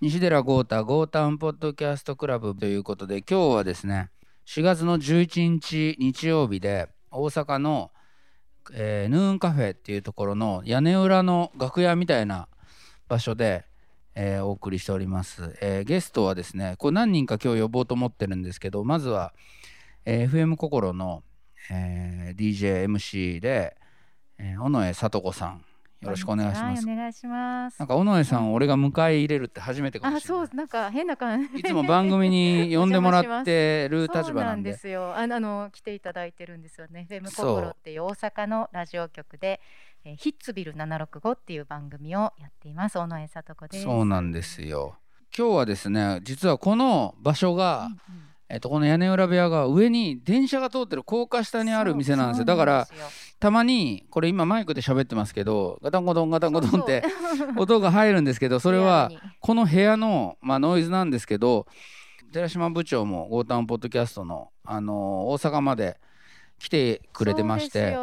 西寺豪太ゴータウンポッドキャストクラブということで今日はですね4月の11日日曜日で大阪の、えーヌーンカフェっていうところの屋根裏の楽屋みたいな場所で、えーお送りしております、えーゲストはですねこれ何人か今日呼ぼうと思ってるんですけどまずは、えー FM 心の、えー DJMC で、えー尾上聡子さん。よろしくお願いしますお願いしますなんか尾上さんを俺が迎え入れるって初めてかもあ、しれないそう、なんか変な感じ。いつも番組に呼んでもらってる立場なんでですよ。あの、あの来ていただいてるんですよね。フェム心っていう大阪のラジオ局で、えーヒッツビル765っていう番組をやっています。尾上聡子です。そうなんですよ今日はですね実はこの場所が、うんうんえっとこの屋根裏部屋が上に電車が通ってる高架下にある店なんですよだからたまにこれ今マイクで喋ってますけどガタンゴトンガタンゴトンって音が入るんですけどそれはこの部屋の、まあ、ノイズなんですけど寺島部長もゴータウンポッドキャストの、あのー大阪まで来てくれてまして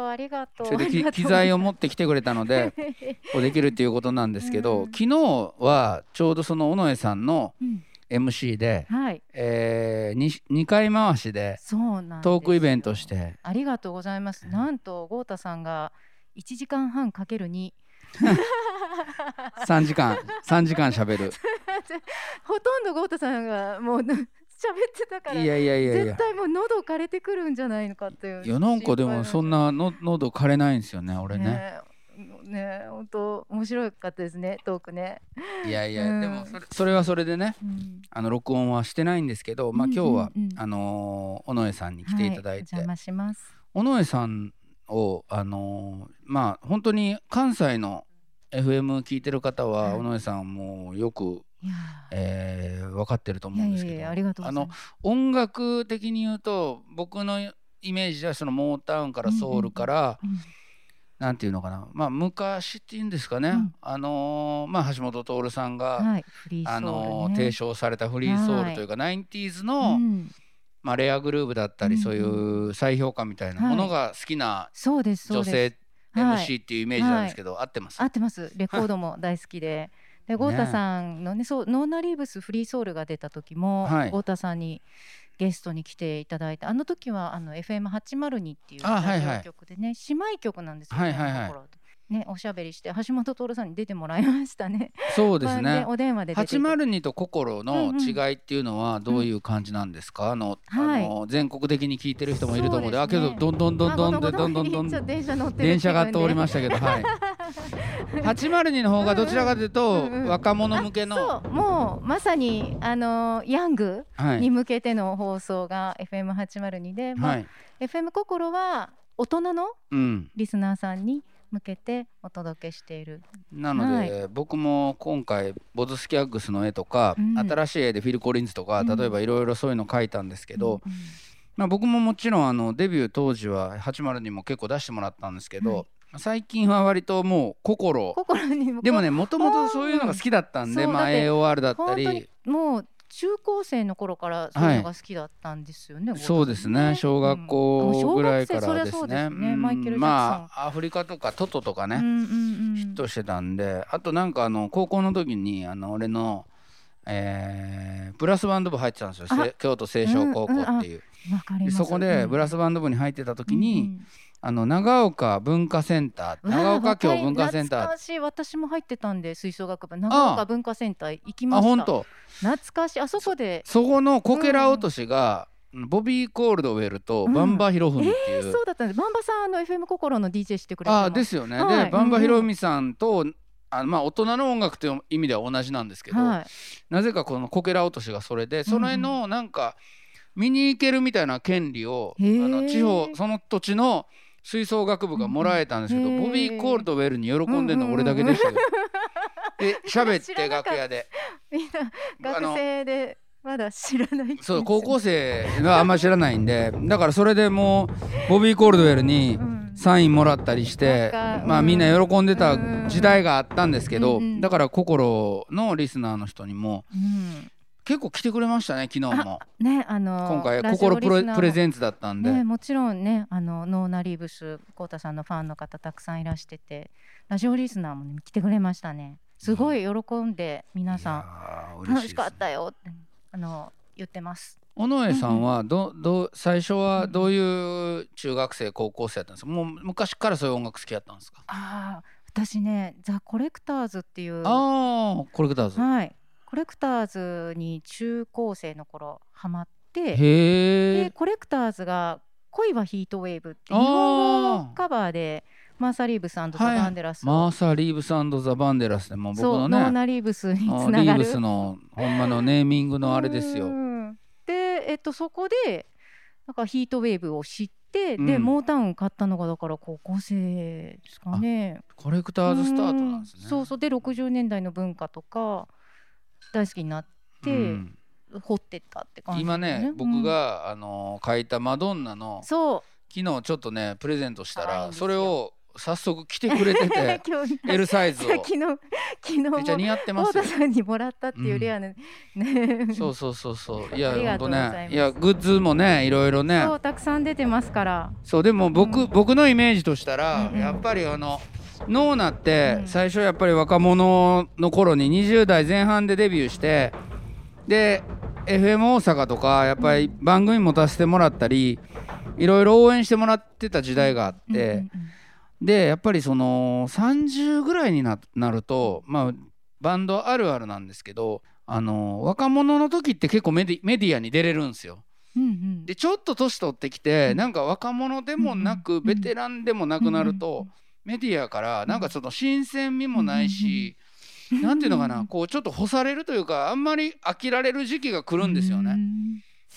それで機材を持ってきてくれたので できるっていうことなんですけど、うん。昨日はちょうどその尾上さんのうん MC で、はい、え 2, 回回しでそうなんトークイベントして。ありがとうございます。なんと豪太さんが1時間半かける2 3 時間。3時間しゃべる ほとんど豪太さんがもう 喋ってたからいやいやいやいや。絶対もう喉枯れてくるんじゃないのかっていういやなんかでもそんなの喉枯れないんですよね俺ね。ねね本当面白かったですねトークね、いやいや、うんでもそれそれはそれでねうん。あの録音はしてないんですけど、まあ、うん今日は、うん。うんあのー尾上さんに来ていただいて、はお邪魔します。尾上さんをあのーまあ本当に関西の FM 聞いてる方は、はい。尾上さんもよく、えー分かってるとー思うんですけど。あの音楽的に言うと僕のイメージではそのモータウンからソウルから、うんなんていうのかな。まあ昔っていうんですかね、うん。あのーまあ橋本徹さんが、はいフリーソウあのー提唱されたフリーソウルというか、ナインティーズの、うん。まあ、レアグルーヴだったり、うんうん。そういう再評価みたいなものが好きなそうですそう女性はい。MC っていうイメージなんですけど、合ってます？合ってます。レコードも大好きで。で豪太さんのねそうノーナリーブスフリーソウルが出た時もはい。豪太さんにゲストに来ていただいてあの時はあの FM802 っていうラジオでね、はいはい、姉妹曲なんですよね。はいはいはいね、おしゃべりして橋本徹さんに出てもらいましたね。そうですね。ねお電話で八マル二と心の違いっていうのはどういう感じなんですか？うん、あの、はい、あの全国的に聞いてる人もいると思うで、ね、あけどどんどんどんどんでどんどんどん電車乗って電車が通りましたけど、はい。802の方がどちらかというとうんうん若者向けの、そう。もうまさにあのヤングはい。に向けての放送が FM802 で、まあはい。FM 心は大人のうん。リスナーさんに向けてお届けしている。なので、僕も今回ボズスキャッグスの絵とか、うん新しい絵でフィル・コリンズとかうん。例えばいろいろそういうの描いたんですけど、うんまあ、僕ももちろんあのデビュー当時は80にも結構出してもらったんですけど、はい最近は割ともう心。心にもでもねもともとそういうのが好きだったんで、まあ、AOR だったり。もう中高生の頃からそういうのが好きだったんですよね。そうですね。小学校ぐらいからですね。まあアフリカとかトトとかね、うんうんうん。ヒットしてたんで。あとなんかあの高校の時にあの俺の、えーブラスバンド部入ってたんですよ。京都清少高校っていう。そこでブラススバンド部に入ってた時に、あの長岡文化センター長岡京文化センター。懐かしい私も入ってたんで吹奏楽部長岡文化センター行きました。あ本当。懐かしい。あそこで。そこのこけら落としが、ボビー・コールドウェルとバンバヒロフミってえー、いう、そうだったんです。バンバさんあの FM 心の DJ してくれたの。あですよね、はい。でバンバヒロフミさんと、あまあ大人の音楽という意味では同じなんですけど、はい。なぜかこのこけら落としがそれでそれのなんか見に行けるみたいな権利を、あの地方その土地の吹奏楽部がもらえたんですけど、ボビー・コールドウェルに喜んでるの俺だけでしたけど、で喋って 楽屋で。みんな学生でまだ知らない。そう高校生があんまり知らないんでだからそれでもうボビー・コールドウェルにうん。サインもらったりして、まあうんみん。な喜んでた時代があったんですけど、だから心のリスナーの人にもうん。結構来てくれましたね昨日も。ねあの今回心プレプレゼンツだったんで、ね、もちろんねあのノーナリーブスコウタさんのファンの方たくさんいらしててラジオリスナーも、ね、来てくれましたね。すごい喜んで皆さんん。楽しかったよってあの言ってます。尾上さんはどどう最初はどういう中学生高校生やったんですか？もう昔からそういう音楽好きやったんですか？ああ私ねザ・コレクターズっていうああコレクターズ。はいコレクターズに中高生の頃ハマってへでえコレクターズが「恋はヒートウェーブ」って日あー。本語のカバーでマーサ・リーブスザ・バンデラスを、マーサ・リーブスザ・バンデラスでもう僕そうのね。ノーナ・リーブスにあつながる。リーブスのほんまのネーミングのあれですよ。うん。で、えっと、そこでなんかヒートウェーブを知って、でうん。モータウン買ったのがだから高校生ですかね。コレクターズスタートなんですね。うん。そうそう。で60年代の文化とか大好きになって、うん。掘ってったって感じ、今ね僕、があの書いたマドンナの昨日ちょっとねプレゼントしたらそれを早速着てくれてうて L サイズを。昨日昨日もめっちゃ似合ってますさんにもらったっていうレアな、ね。そうそうそうそう。いやありがとほとうんございます。ねいやグッズもねいろいろね。そうたくさん出てますから。そうでも僕、うん。僕のイメージとしたら、うんうん。やっぱりあのノーナってうん。最初やっぱり若者の頃に20代前半でデビューしてで FM 大阪とかやっぱり番組持たせてもらったりいろいろ応援してもらってた時代があって、でやっぱりその30ぐらいにななるとまあバンドあるあるなんですけどあの若者の時って結構メディメディアに出れるんですよ。うんうん。でちょっと年取ってきて、うん。なんか若者でもなく、うんベテランでもなくなると、メディアからなんかその新鮮味もないし、なんていうのかなこうちょっと干されるというかあんまり飽きられる時期が来るんですよね。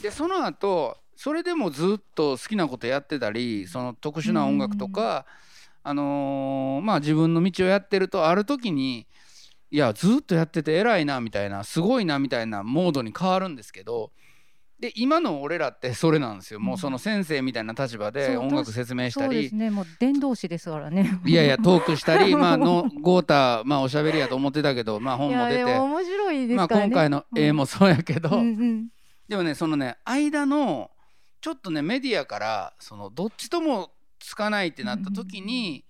でその後それでもずっと好きなことやってたりその特殊な音楽とか、あのーまあ自分の道をやってるとある時にいやずっとやってて偉いなみたいなすごいなみたいなモードに変わるんですけどで今の俺らってそれなんですよ、もうその先生みたいな立場で音楽説明したり。そうです。ね。もう伝道師ですからね。いやいやトークしたり まあのゴータまあおしゃべりやと思ってたけどまあ本も出て。面白いですまあからね。今回の絵もそうやけど、うんうん。でもねそのね間のちょっとねメディアからそのどっちともつかないってなった時に、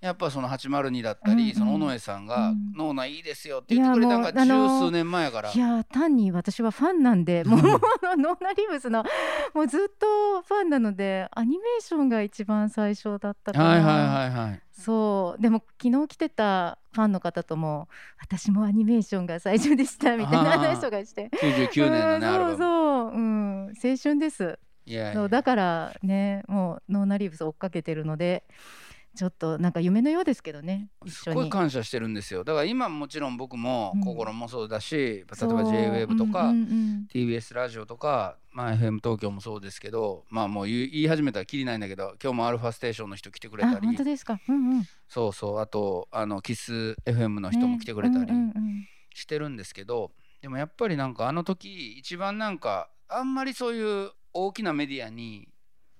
やっぱその802だったり、うんうん。その尾上さんがうん「脳内いいですよ」って言ってくれたのが十数年前やから。いや単に私はファンなんで もうノーナリブスの もうずっとファンなのでアニメーションが一番最初だったはいはいはいはい。そう。でも昨日来てたファンの方とも私もアニメーションが最初でしたみたいな話とかして。99年のねそうそう、うん、青春です。いやいや。そうだからねもうノーナリブス追っかけてるのでちょっとなんか夢のようですけどね。一すごい。感謝してるんですよ。だから今もちろん僕もうん。心もそうだし、例えば JWAVE とか、うんうん TBS ラジオとか、まあ、FM 東京もそうですけどまあもう言い始めたらきりないんだけど今日もアルファステーションの人来てくれあたり。本当ですか？うんうん。そうそう。あとあのキス FM の人も来てくれたりねうんうんうん。してるんですけど、でもやっぱりなんかあの時一番なんかあんまりそういう大きなメディアに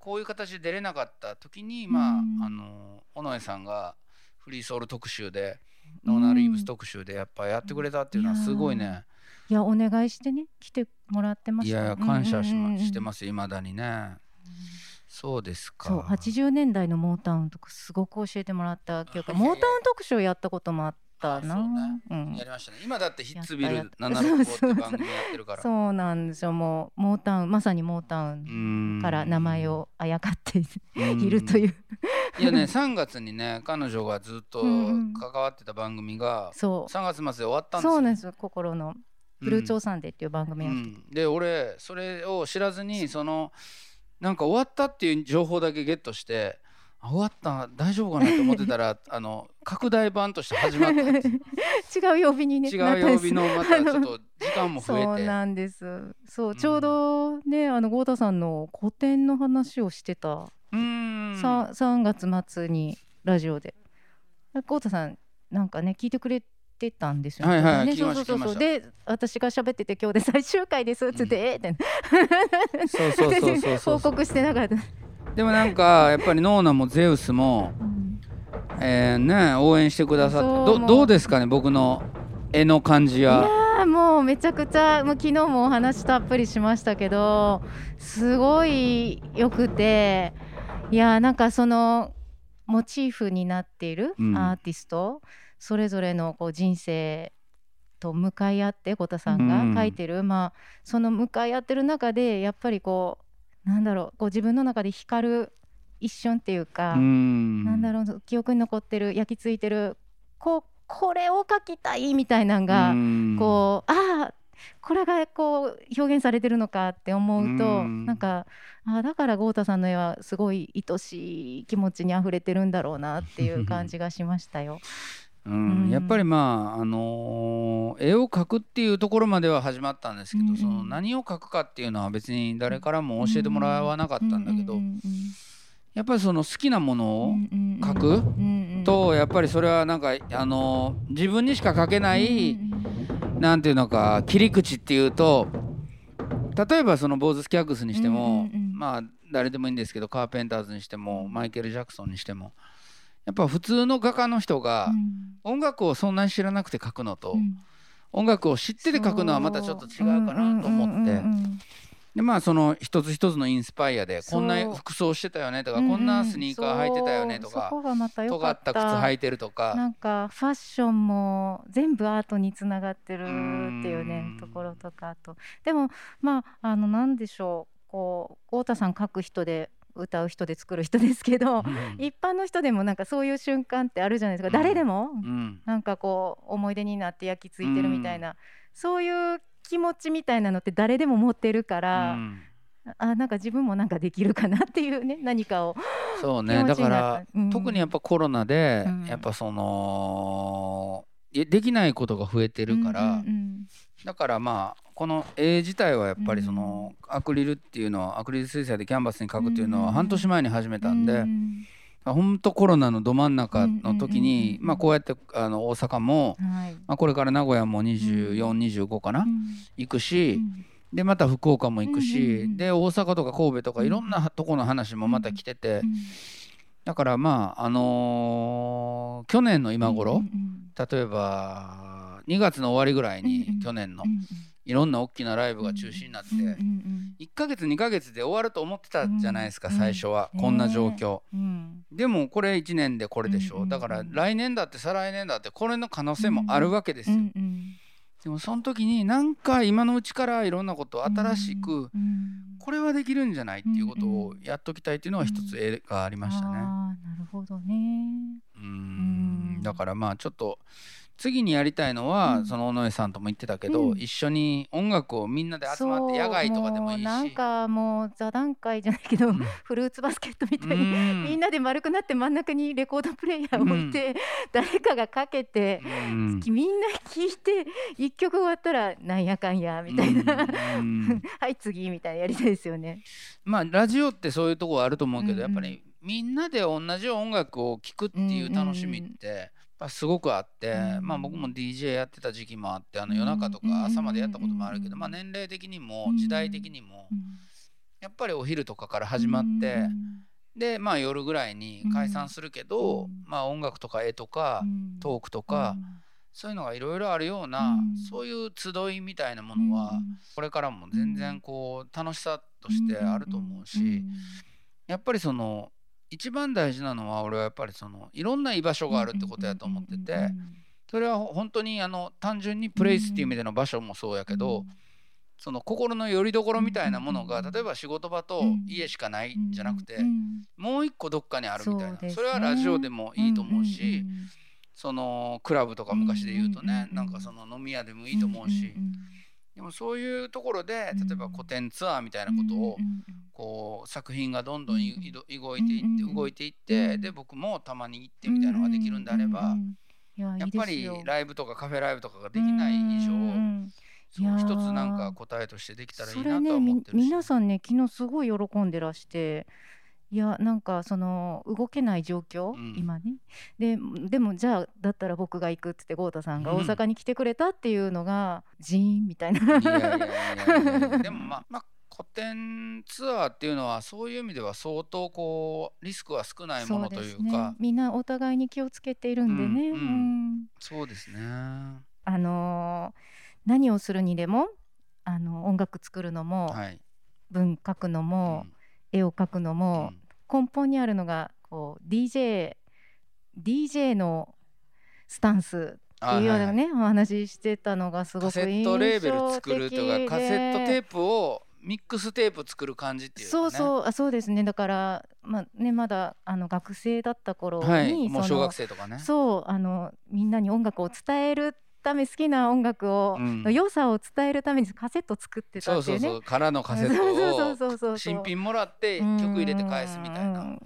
こういう形で出れなかった時に、まあうん。あの尾上さんがフリーソウル特集でノーナ・リーブス特集でやっぱやってくれたっていうのはすごいね、いやお願いしてね来てもらってました。いや感謝し,、ましてす。ますいまだにね。そうですか。そう80年代のモータウンとかすごく教えてもらった記憶。モータウン特集やったこともあったな。ねうん。やりましたね。今だってヒッツビルやった。やった765 って番組やってるから。そうなんですよ。もうモータウンまさにモータウうンんから名前をあやかっていうんるという。いやね3月にね彼女がずっと関わってた番組がそ3月末で終わったうんですよ。そうなんです心の。フルーツうんオサンデーっていう番組うやってて、ん。で俺それを知らずにそのなんか終わったっていう情報だけゲットしてあ終わった大丈夫かなと思ってたら あの拡大版として始まった違う曜日にね違う曜日のまたちょっと時間も増そうえてなんです。そう、うん。ちょうどねあの豪太さんの個展の話をしてた、うーん。さ 3, 月末にラジオで。豪太さんなんかね聞いてくれてたんですよはいはいねそうそうそうで私が喋ってて今日で最終回ですっつって、うん。えーってそうそうそうそうそう。報告してなかった、でもなんかやっぱりノーナもゼウスも、うん。えーね、応援してくださってどどうですかね僕の絵の感じいやもうめちゃくちゃもう昨日もお話たっぷりしましたけどすごいよくていやーなんかそのモチーフになっているうん。アーティスト、それぞれのこう人生と向かい合って小田さんうん。が書いてる、まあその向かい合ってる中でやっぱりこうなんだろうこう自分の中で光る一瞬っていうか、うん。なんだろう記憶に残ってる焼き付いてるこうこれを描きたいみたいなんが、うん。こうああこれがこう表現されてるのかって思うと、うん。なんかあだから豪太さんの絵はすごい愛しい気持ちにあふれてるんだろうなっていう感じがしましたよ。うん。うん。やっぱりまああのー絵を描くっていうところまでは始まったんですけど、うんうんその何を描くかっていうのは別に誰からも教えてもらわなかったんだけど、やっぱりその好きなものうんを描くとやっぱりそれはなんかあのー自分にしか描けない、うんうんなんていうのか切り口っていうと例えばそのボーズ・スキャッグスにしても、まあ誰でもいいんですけどカーペンターズにしてもマイケル・ジャクソンにしてもやっぱ普通の画家の人がうん。音楽をそんなに知らなくて描くのと、うん。音楽を知ってて描くのはまたちょっと違うかなと思って、でまあその一つ一つのインスパイアでこんな服装してたよねとか、こんなスニーカー履いてたよねとか尖った。た靴履いてるとか。なんかファッションも全部アートにつながってるっていうねうん。ところとかあと。でもまああのなんでしょう。こう太田さん書く人で歌う人で作る人ですけどうん。一般の人でもなんかそういう瞬間ってあるじゃないですか、うん。誰でも？うん。なんかこう思い出になって焼き付いてるみたいな、そういう気持ちみたいなのって誰でも持ってるから、うん。あなんか自分もなんかできるかなっていうね 何かを。そうね。だから特にやっぱコロナで、うん。やっぱそのいできないことが増えてるから、うんうんだからまあこの絵自体はやっぱりその、アクリルっていうのはアクリル水彩でキャンバスに描くっていうのはうん。半年前に始めたんで、うん。ほんとコロナのど真ん中の時に、うんまあこうやってあの大阪も、はい。まあ、これから名古屋も2425かな、うん。行くし、うん。でまた福岡も行くし、で大阪とか神戸とかうんいろんなとこの話もまた来てて、うん。だからまああのー去年の今頃、例えば2月の終わりぐらいに、去年のうんいろんな大きなライブが中止になって、うんうん1ヶ月2ヶ月で終わると思ってたじゃないですか、うん最初は、うんこんな状況、うん。でもこれ1年でこれでしょ、だから来年だって再来年だってこれの可能性もあるわけですうよ、でもその時になんか今のうちからいろんなことを新しく、うんこれはできるんじゃないっていうことをやっときたいっていうのは一つ絵がありましたね。なるほどね。うん。だからまあちょっと次にやりたいのは、うん。その尾上さんとも言ってたけど、うん。一緒に音楽をみんなで集まって野外とかでもいいし。なんかもう座談会じゃないけど、うん。フルーツバスケットみたういに、ん。みんなで丸くなって真ん中にレコードプレイヤーを置いて、誰かがかけて、うん。みんな聞いて一曲終わったらなんやかんやみたいな、うん。はい次みたいなやりたいですよね。まあラジオってそういうところあると思うけど、やっぱりみんなで同じ音楽を聴くっていう楽しみって、ぱすごくあって、うん。まあ僕も DJ やってた時期もあってあのうん。夜中とか朝までやったこともあるけど、うん。まあ年齢的にもうん時代的にも、うん。やっぱりお昼とかから始まって、うん。でまあ夜ぐらいに解散するけど、うん。まあ音楽とか絵とか、うん。トークとか、そういうのがいろいろあるような、うん。そういう集いみたいなもうん。のは、これからも全然こう楽しさとしてあると思うし、やっぱりその一番大事なのは俺はやっぱりそのいろんな居場所があるってことやと思っててそれは本当にあの単純にプレイスっていう意味での場所もそうやけど、その心の拠り所みたいなものが例えば仕事場と家しかないんじゃなくて、もう一個どっかにあるみたいな。そ,、れはラジオでもいいと思うし、そのクラブとか昔で言うとね、なんかその飲み屋でもいいと思うし、でもそういうところでうん。例えば古典ツアーみたいなことをこう作品がどんどん動いていって、動いていって、うんで僕もたまに行ってみたいなのができるんであれば、ややっぱりライブとかカフェライブとかができない以上、そう一つなんか答えとしてできたらいいそなと思ってるし。皆さんね昨日すごい喜んでらしていやなんかその動けない状況、うん。今ね。ででもじゃあだったら僕が行くっつって豪太さんがうん。大阪に来てくれたっていうのが、ジーンみたいな。いやいやいやでもまあ、まあ、古典ツアーっていうのはそういう意味では相当こうリスクは少ないものというそうですね。かみんなお互いに気をつけているんでね、うんうんうん。そうですね。あのー何をするにでもあの音楽作るのも、はい。文書くのも、絵を描くのも、根本にあるのがこう DJ DJ のスタンスっていうようなね、お話ししてたのがすごくカセッ印象的レーベル作るとかカセットテープをミックステープ作る感じっていうかね。そうそうあそうですね。だからまあねまだあの学生だった頃に、はいもう小学生とかね。そうあのみんなに音楽を伝えるため好きな音楽を、うん。の良さを伝えるためにカセット作ってたそうっていううね。そそうからのカセッそうトそうそうそうを新品もらって曲入れて返すみたいな。うん。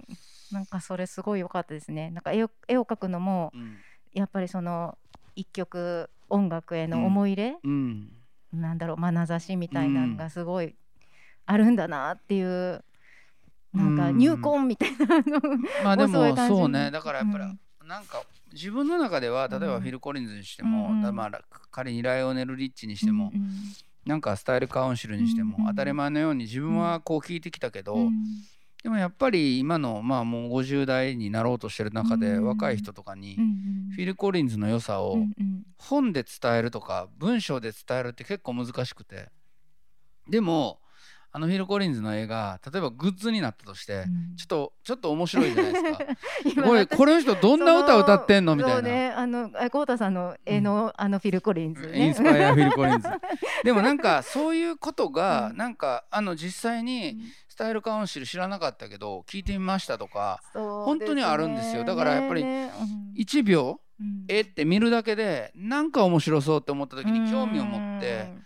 なんかそれすごい良かったですね。なんか絵を絵を描くのもうん。やっぱりその一曲音楽への思い入れ、うん。なんだろう眼差しみたいなのがすごいあるんだなっていう、なんかうん入魂みたいなのまあでもそうね。だからやっぱりうん。なんか自分の中では例えばうん。フィル・コリンズにしても、うんまあ仮にライオネル・リッチにしても、うんなんかスタイル・カウンシルにしても、うんうん。当たり前のように自分はこう聞いてきたけど、うん。でもやっぱり今のまあもう50代になろうとしてる中で、うん。若い人とかに、うんフィル・コリンズの良さを本で伝えるとか文章で伝えるって結構難しくて。でもあのフィル・コリンズの映画例えばグッズになったとして、うん。ちょっとちょっと面白いじゃないですか。今これ私これの人どんな歌歌ってんのみたいな。ね、あの、あ、こうたさんの絵の、あのフィルコリンズね。インスパイアフィル・コリンズ。でもなんかそういうことがうん。なんかあの実際うにん。スタイルカウンシル知らなかったけど聞いてみましたとかそう本当にあるんですよ。だからやっぱりねねうん。1秒うん。えって見るだけでなんか面白そうって思った時に興味を持ってうん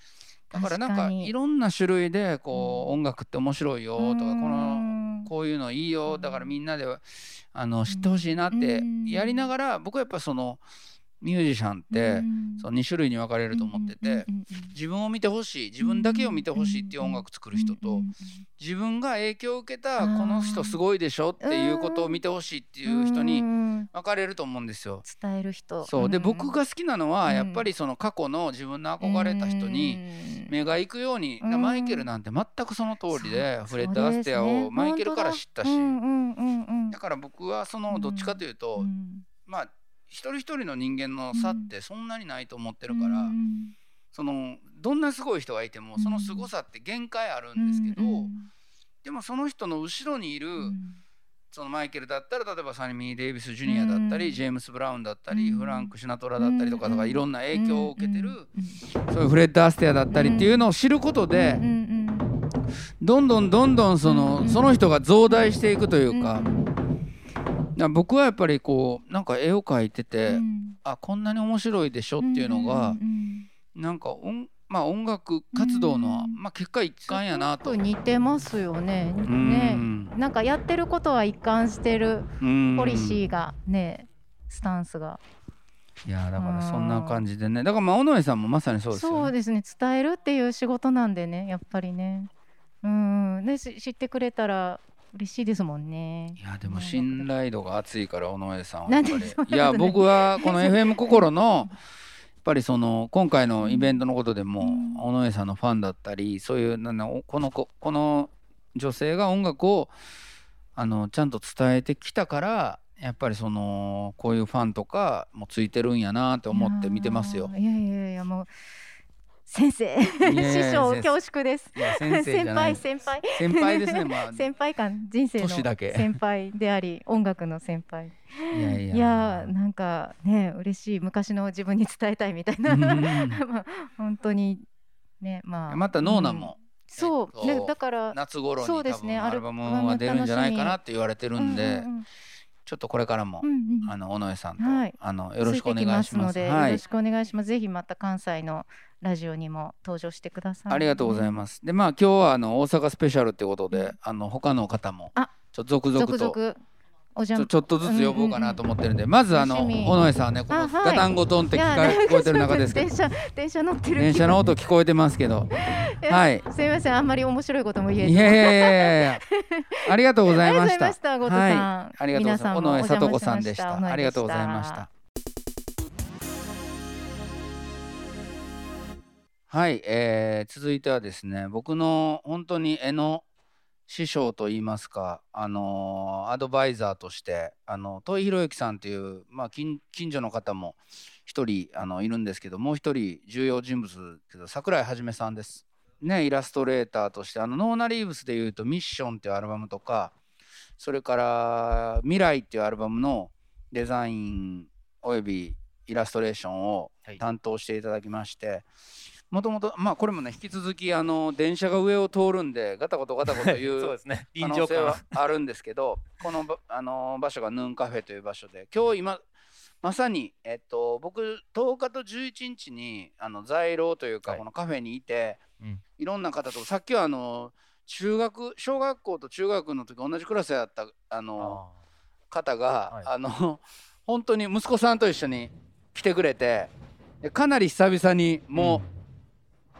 だからなんかいろんな種類でこううん。音楽って面白いよとかこのうん。こういうのいいようんだからみんなであの知ってほしいなってうんやりながら僕はやっぱそのミュージシャンってうん。その2種類に分かれると思ってて自分を見てほしい自分だけを見てほしいっていう音楽作る人と自分が影響を受けたこの人すごいでしょっていうことを見てほしいっていう人にうん分かれると思うんですよ。伝える人。そう。でん。僕が好きなのはうん。やっぱりその過去の自分の憧れた人にうん。目が行くようにうん。マイケルなんて全くその通りでフレッド・アステアをマイケルから知ったし。だから僕はそのどっちかというとうん。まあ一人一人の人間の差ってそんなにないと思ってるからうんそのどんなすごい人がいてもうん。その凄さって限界あるんですけどうんでもその人の後ろにいるうん。そのマイケルだったら例えばサニミー・デイビス・ジュニアだったうん。りジェームス・ブラウンだったりうん。フランク・シナトラだったりとかうん。とかいろんな影響を受けてるそういうフレッド・アステアだったりっていうのを知ることでどんどんどんどんそうんのうん。その人が増大していくというか僕はやっぱりこうなんか絵を描いててうんあこんなに面白いでしょっていうのがんんなんか音まあ音楽活動のうんまあ結果一環やなと。似てますよね。うね、んなんかやってることは一貫してるうんポリシーがね、スタンスが。いやだからそんな感じでねだからまあ尾上さんもまさにそうですよね。そうですね。伝えるっていう仕事なんでね、やっぱりね。うん、でし知ってくれたら嬉しいですもんね。いやでも信頼度が厚いから尾上さんはやっぱりいいや僕はこの FM 心のやっぱりその今回のイベントのことでもうん尾上さんのファンだったりそういうなんこの子この女性が音楽をあのちゃんと伝えてきたからやっぱりそのこういうファンとかもついてるんやなと思って見てますよ。いやいやいやもう先生。師匠恐縮です。先輩先輩。先輩ですねまあ。先輩感人生の先輩であり音楽の先輩。いやいや。いやーなんかね嬉しい昔の自分に伝えたいみたいな。うん。まあ本当にねまあ。またノーナうん。もそう、えっとねだから夏頃そうに多ですねアル分アルバムは出るんじゃないかなって言われてるんでちょっとこれからもうんうんうんあの尾上さんと、はいあのよろしくお願いします。はいよろし、くお願いします。ぜひまた関西のラジオにも登場してください。ありがとうございす。ます。でまあ今日はあの大阪スペシャルってことで、あの他の方もあちょっと続々続と々お邪魔ちょちょっとずつ呼ぼうかなと思ってるんで、まずあの尾上さんはねこのガタンゴトンって聞か聞こえてる中ですけど。電、車電車乗ってる電車の音聞こえてますけど、はい。すみませんあんまり面白いことも言えず。いやいやいやいや。い やありがとうございました。ありがとうございました。後藤さんはい、ありがとうございます。皆さんも尾上聡子さんでし。た。ありがとうございました。はい、えー続いてはですね僕の本当に絵の師匠といいますか、あのーアドバイザーとしてあの戸井宏之さんという、まあ、近近所の方も一人あのいるんですけどもう一人重要人物けど桜井はじめさんです。ねイラストレーターとしてあのノーナ・リーブスでいうと「ミッション」っていうアルバムとかそれから「未来」っていうアルバムのデザインおよびイラストレーションをはい担当していただきましてもともとまあこれもね引き続きあの電車が上を通るんでガタゴトガタゴトい そううですね。可臨場感は。あるんですけどこのばあの場所がヌーンカフェという場所で今日今まさに、えっと、僕10日と11日にあの在廊というか、はい。このカフェにいて、うん。いろんな方とさっきはあの中学小学校と中学の時同じクラスやったあのあ方が、はい。あの本当に息子さんと一緒に来てくれてでかなり久々にーもう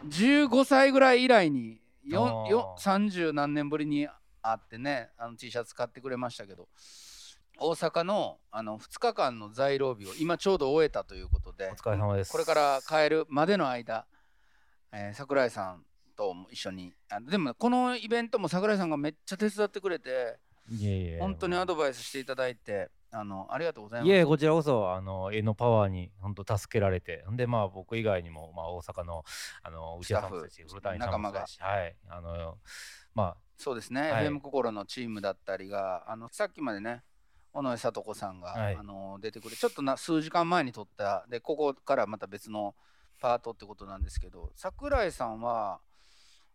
15歳ぐらい以来によよ30何年ぶりに会ってねあの T シャツ買ってくれましたけど大阪のあの2日間の在廊日を今ちょうど終えたということでお疲れ様です。これから帰るまでの間、えー桜井さんとも一緒にあでもこのイベントも桜井さんがめっちゃ手伝ってくれていえいえ。本当にアドバイスしていただいてあのありがとうございます。いえこちらこそあの絵のパワーに本当助けられてんでまあ僕以外にも、まあ、大阪のあの内田さんもそうし古谷さんもそはい。あのまそうですね、はい。FM 心のチームだったりがあのさっきまでね尾上聡子さんが、はい。あの出てくれちょっとな数時間前に撮ったでここからまた別のパートってことなんですけど桜井さんは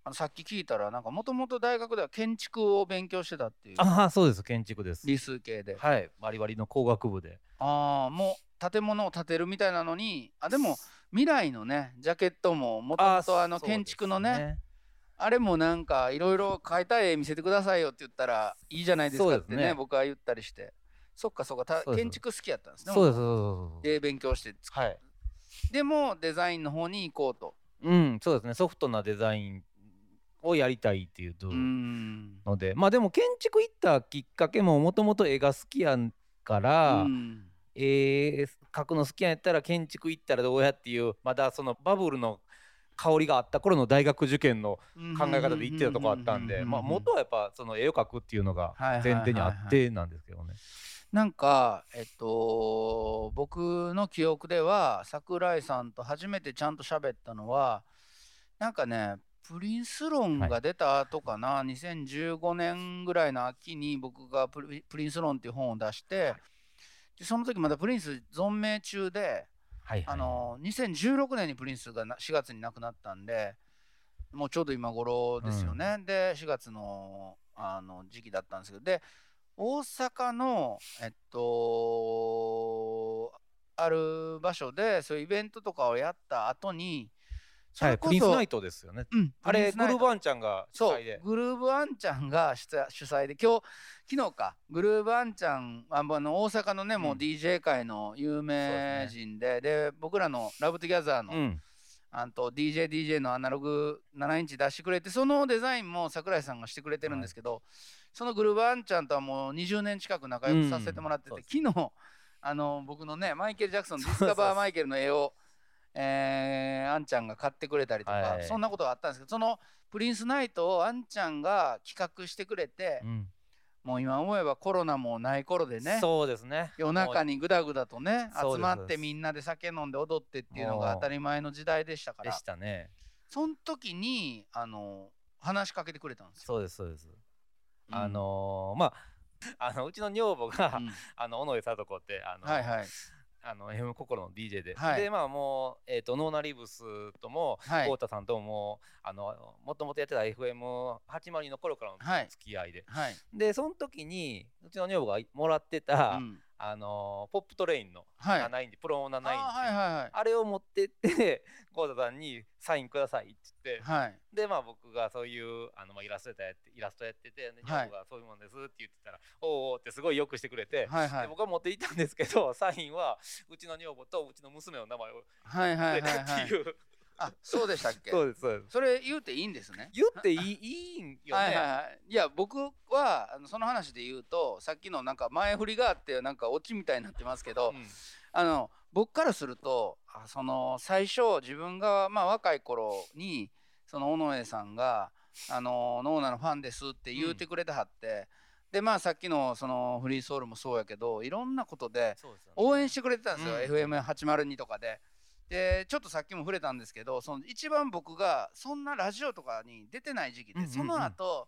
あのさっき聞いたらなんかもともと大学では建築を勉強してたっていう。ああそうです建築です。理数系で。はい。バリバリの工学部で。ああもう建物を建てるみたいなのにあでも未来のねジャケットももともとあの建築のねあれもなんかいろいろ描いた絵見せてくださいよって言ったらいいじゃないですかってねね僕は言ったりして。そっかそっか建築好きやったんですねそうですもそうですそうです。で勉強して。はい。でもデザインの方に行こうと。うんそうですね。ソフトなデザインをやりたいっていうのでまあでも建築行ったきっかけももともと絵が好きやんから、うん。えー描くの好きやったら建築行ったらどうやっていうまだそのバブルの香りがあった頃の大学受験の考え方で行ってたとこあったんでまあ元はやっぱその絵を描くっていうのが前提にあってなんですけどね。なんかえっと僕の記憶では桜井さんと初めてちゃんと喋ったのはなんかねプリンス論が出た後かな、2015年ぐらいの秋に僕がプリプリンス論っていう本を出してでその時まだプリンス存命中ではいはいあの2016年にプリンスがな4月に亡くなったんでもうちょうど今頃ですよね、で4月のあの時期だったんですけどで大阪のえっとある場所でそういうイベントとかをやった後にそはいプリンスナイトですよね。うんあれグルーブアンちゃんが主そう催で。グルーブアンちゃんが主催で今日昨日か。グルーブアンちゃんああの大阪のね、もううん DJ 界の有名人でで僕らの Love Together の,、うん。あんと DJDJ のアナログ7インチ出してくれてそのデザインも桜井さんがしてくれてるんですけど、そのグルーブアンちゃんとはもう20年近く仲良くさせてもらってて、うん。そう昨日あの僕のねマイケル・ジャクソンディスそうそう。カバーマイケルの絵をえーあんちゃんが買ってくれたりとか、はいそんなことがあったんですけどそのプリンスナイトをあんちゃんが企画してくれて、うんもう今思えばコロナもない頃でねそうですね。夜中ににぐだぐだとね集まってみんなで酒飲んで踊ってっていうのが当たり前の時代でしたかでらしたね。その時にあの話しかけてくれたんですよ。そうですそうです。うんあのーまああのうちの女房が、うん あの尾上さとこってあの、はいはいあの FM 心の DJ で、はい。でまあもう、えー、とノーナリブスともはい。豪太さんともあのもともとやってた FM802 の頃からのはい。付き合いで、はい、でその時にうちの女房がもらってた、うんあのポップトレインのはい。7インチ、プロ7インチあはいはいはい。あれを持ってって 豪太さんにサインくださいって言って、はい。でまあ僕がそういうあの、まあ、イラストやってイラストやっててで女はい。房がそういうもんですって言ってたら、おうおうってすごいよくしてくれて、はいはい。で僕は持っていったんですけどサインはうちの女房とうちの娘の名前をはいはいくれたはい。はいっていう、あそうでしたっけ？そうですそうです。それ言うていいんですね。言っていいいいんよね、はいはいはい、いや僕はあのその話で言うとさっきのなんか前振りがあってなんかオチみたいになってますけど、うん。あの僕からするとあその最初自分がまあ若い頃にその尾上さんが「あのノーナのファンです」って言うてくれてはって、でまあさっきのそのフリーソウルもそうやけどいろんなことで応援してくれてたんですよ、うん。FM802 とかで。でちょっとさっきも触れたんですけどその一番僕がそんなラジオとかに出てない時期で、その後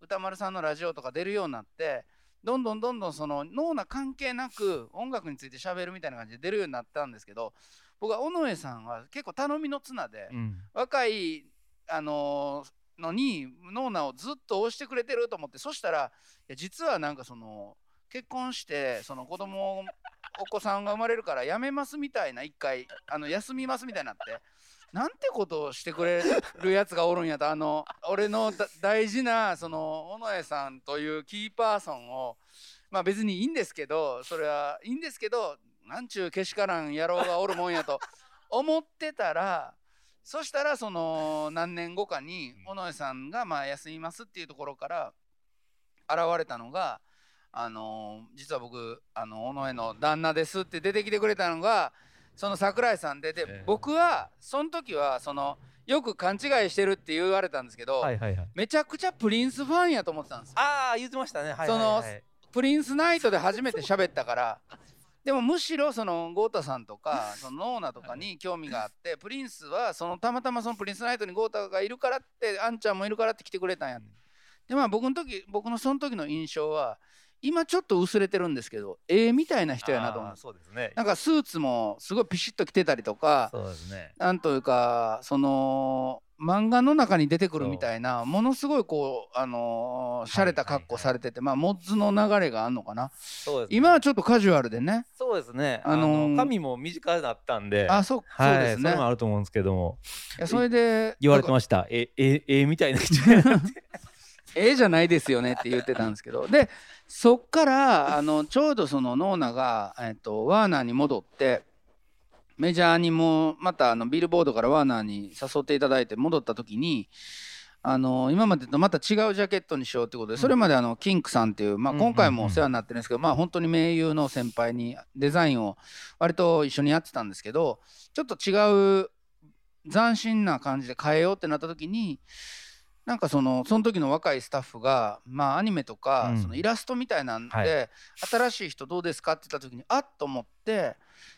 歌丸さんのラジオとか出るようになってどんどんどんどんその脳な関係なく音楽について喋るみたいな感じで出るようになったんですけど僕は尾上さんは結構頼みの綱で、うん。若いあのーのにノーナをずっと押してくれてると思ってそしたらいや実はなんかその結婚してその子供お子さんが生まれるから辞めますみたいな一回あの休みますみたいになってなんてことをしてくれるやつがおるんやとあの俺のだ大事なその尾上さんというキーパーソンをまあ別にいいんですけどそれはいいんですけどなんちゅうけしからん野郎がおるもんやと思ってたらそしたらその何年後かに尾上さんがまあ休みますっていうところから現れたのがあの実は僕あの尾上の旦那ですって出てきてくれたのがその桜井さんでで、ええ。僕はその時はそのよく勘違いしてるって言われたんですけど、はいはいはい。めちゃくちゃプリンスファンやと思ってたんですよ。ああ言ってましたね。はいはいそのはいプリンスナイトで初めて喋ったからでもむしろその豪太さんとかそのノーナとかに興味があってプリンスはそのたまたまそのプリンスナイトに豪太がいるからってあんちゃんもいるからって来てくれたんやでまあ僕の時僕のその時の印象は今ちょっと薄れてるんですけどええみたいな人やなと思う。そうですね。なんかスーツもすごいピシッと着てたりとかそうですね。なんというかその漫画の中に出てくるみたいなものすごいこうあのー、洒落た格好されてて、まあモッズの流れがあんのかな。そうですね。今はちょっとカジュアルでね。そうですね。ああのーの髪も短くなったんで。あそう,、はいそうですね。れもあると思うんですけども。いやそれで言われてました。えええみたいな人え えじゃないですよねって言ってたんですけど。でそっからあのちょうどそのノーナが、えっと、ワーナーに戻ってメジャーにもまたあのビルボードからワーナーに誘っていただいて戻った時にあの今までとまた違うジャケットにしようってことで、それまであのキンクさんっていう、まあ、今回もお世話になってるんですけど、まあ本当に盟友の先輩にデザインを割と一緒にやってたんですけどちょっと違う斬新な感じで変えようってなった時になんかそのその時の若いスタッフがまあアニメとか、うん。そのイラストみたいなんで、はい。新しい人どうですかって言った時にあっと思って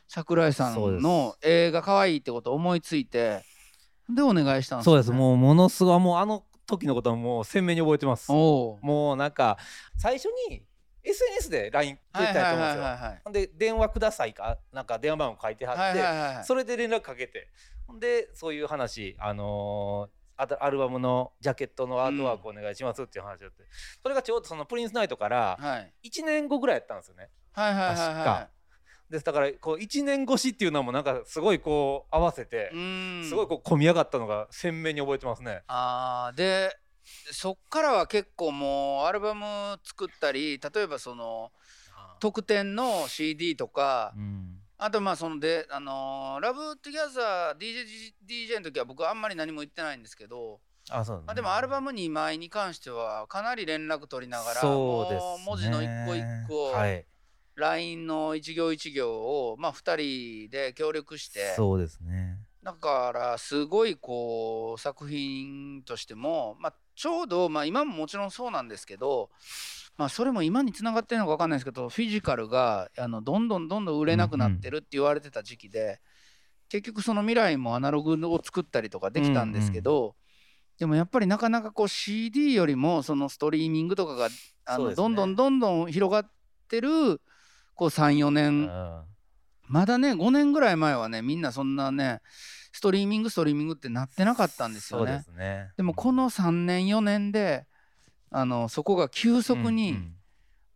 桜井さんの映画可愛いってことを思いついてでお願いしたんですそうです。もうものすごいもうあの時のことはもう鮮明に覚えてます。もうなんか最初に SNS で LINE くれたと思うんですよ。はいほんで電話くださいか？なんか電話番号書いてはって、はいはいはい。それで連絡かけて。ほんでそういう話あのーアルアルバムのジャケットのアートワークお願いしますっていう話だって、それがちょうどそのプリンスナイトからはい。1年後ぐらいやったんですよね。はい確はか。ですだからこう1年越しっていうのもなんかすごいこう合わせてすごいこう込み上がったのが鮮明に覚えてますね。あー。でそっからは結構もうアルバム作ったり例えばその特典の CD とか、うんあとまあそのであのーラブトゥギャザー DJ, DJ の時は僕はあんまり何も言ってないんですけど、あそうですねまあ、でもアルバム2枚に関してはかなり連絡取りながらそうです、ね、文字の一個一個を、はい、LINE の一行一行をまあ2人で協力してそうですね。だからすごいこう作品としても、まあ、ちょうど、まあ、今ももちろんそうなんですけど、まあ、それも今につながってるのか分かんないですけどフィジカルがあのどんどんどんどん売れなくなってるって言われてた時期で、結局その未来もアナログを作ったりとかできたんですけど、でもやっぱりなかなかこう CD よりもそのストリーミングとかがあの、どんどんどんどん広がってるこう34う年、んまだね5年ぐらい前はねみんなそんなねストリーミングストリーミングってなってなかったんですよね。すね。でもこの3年4年であのそこが急速に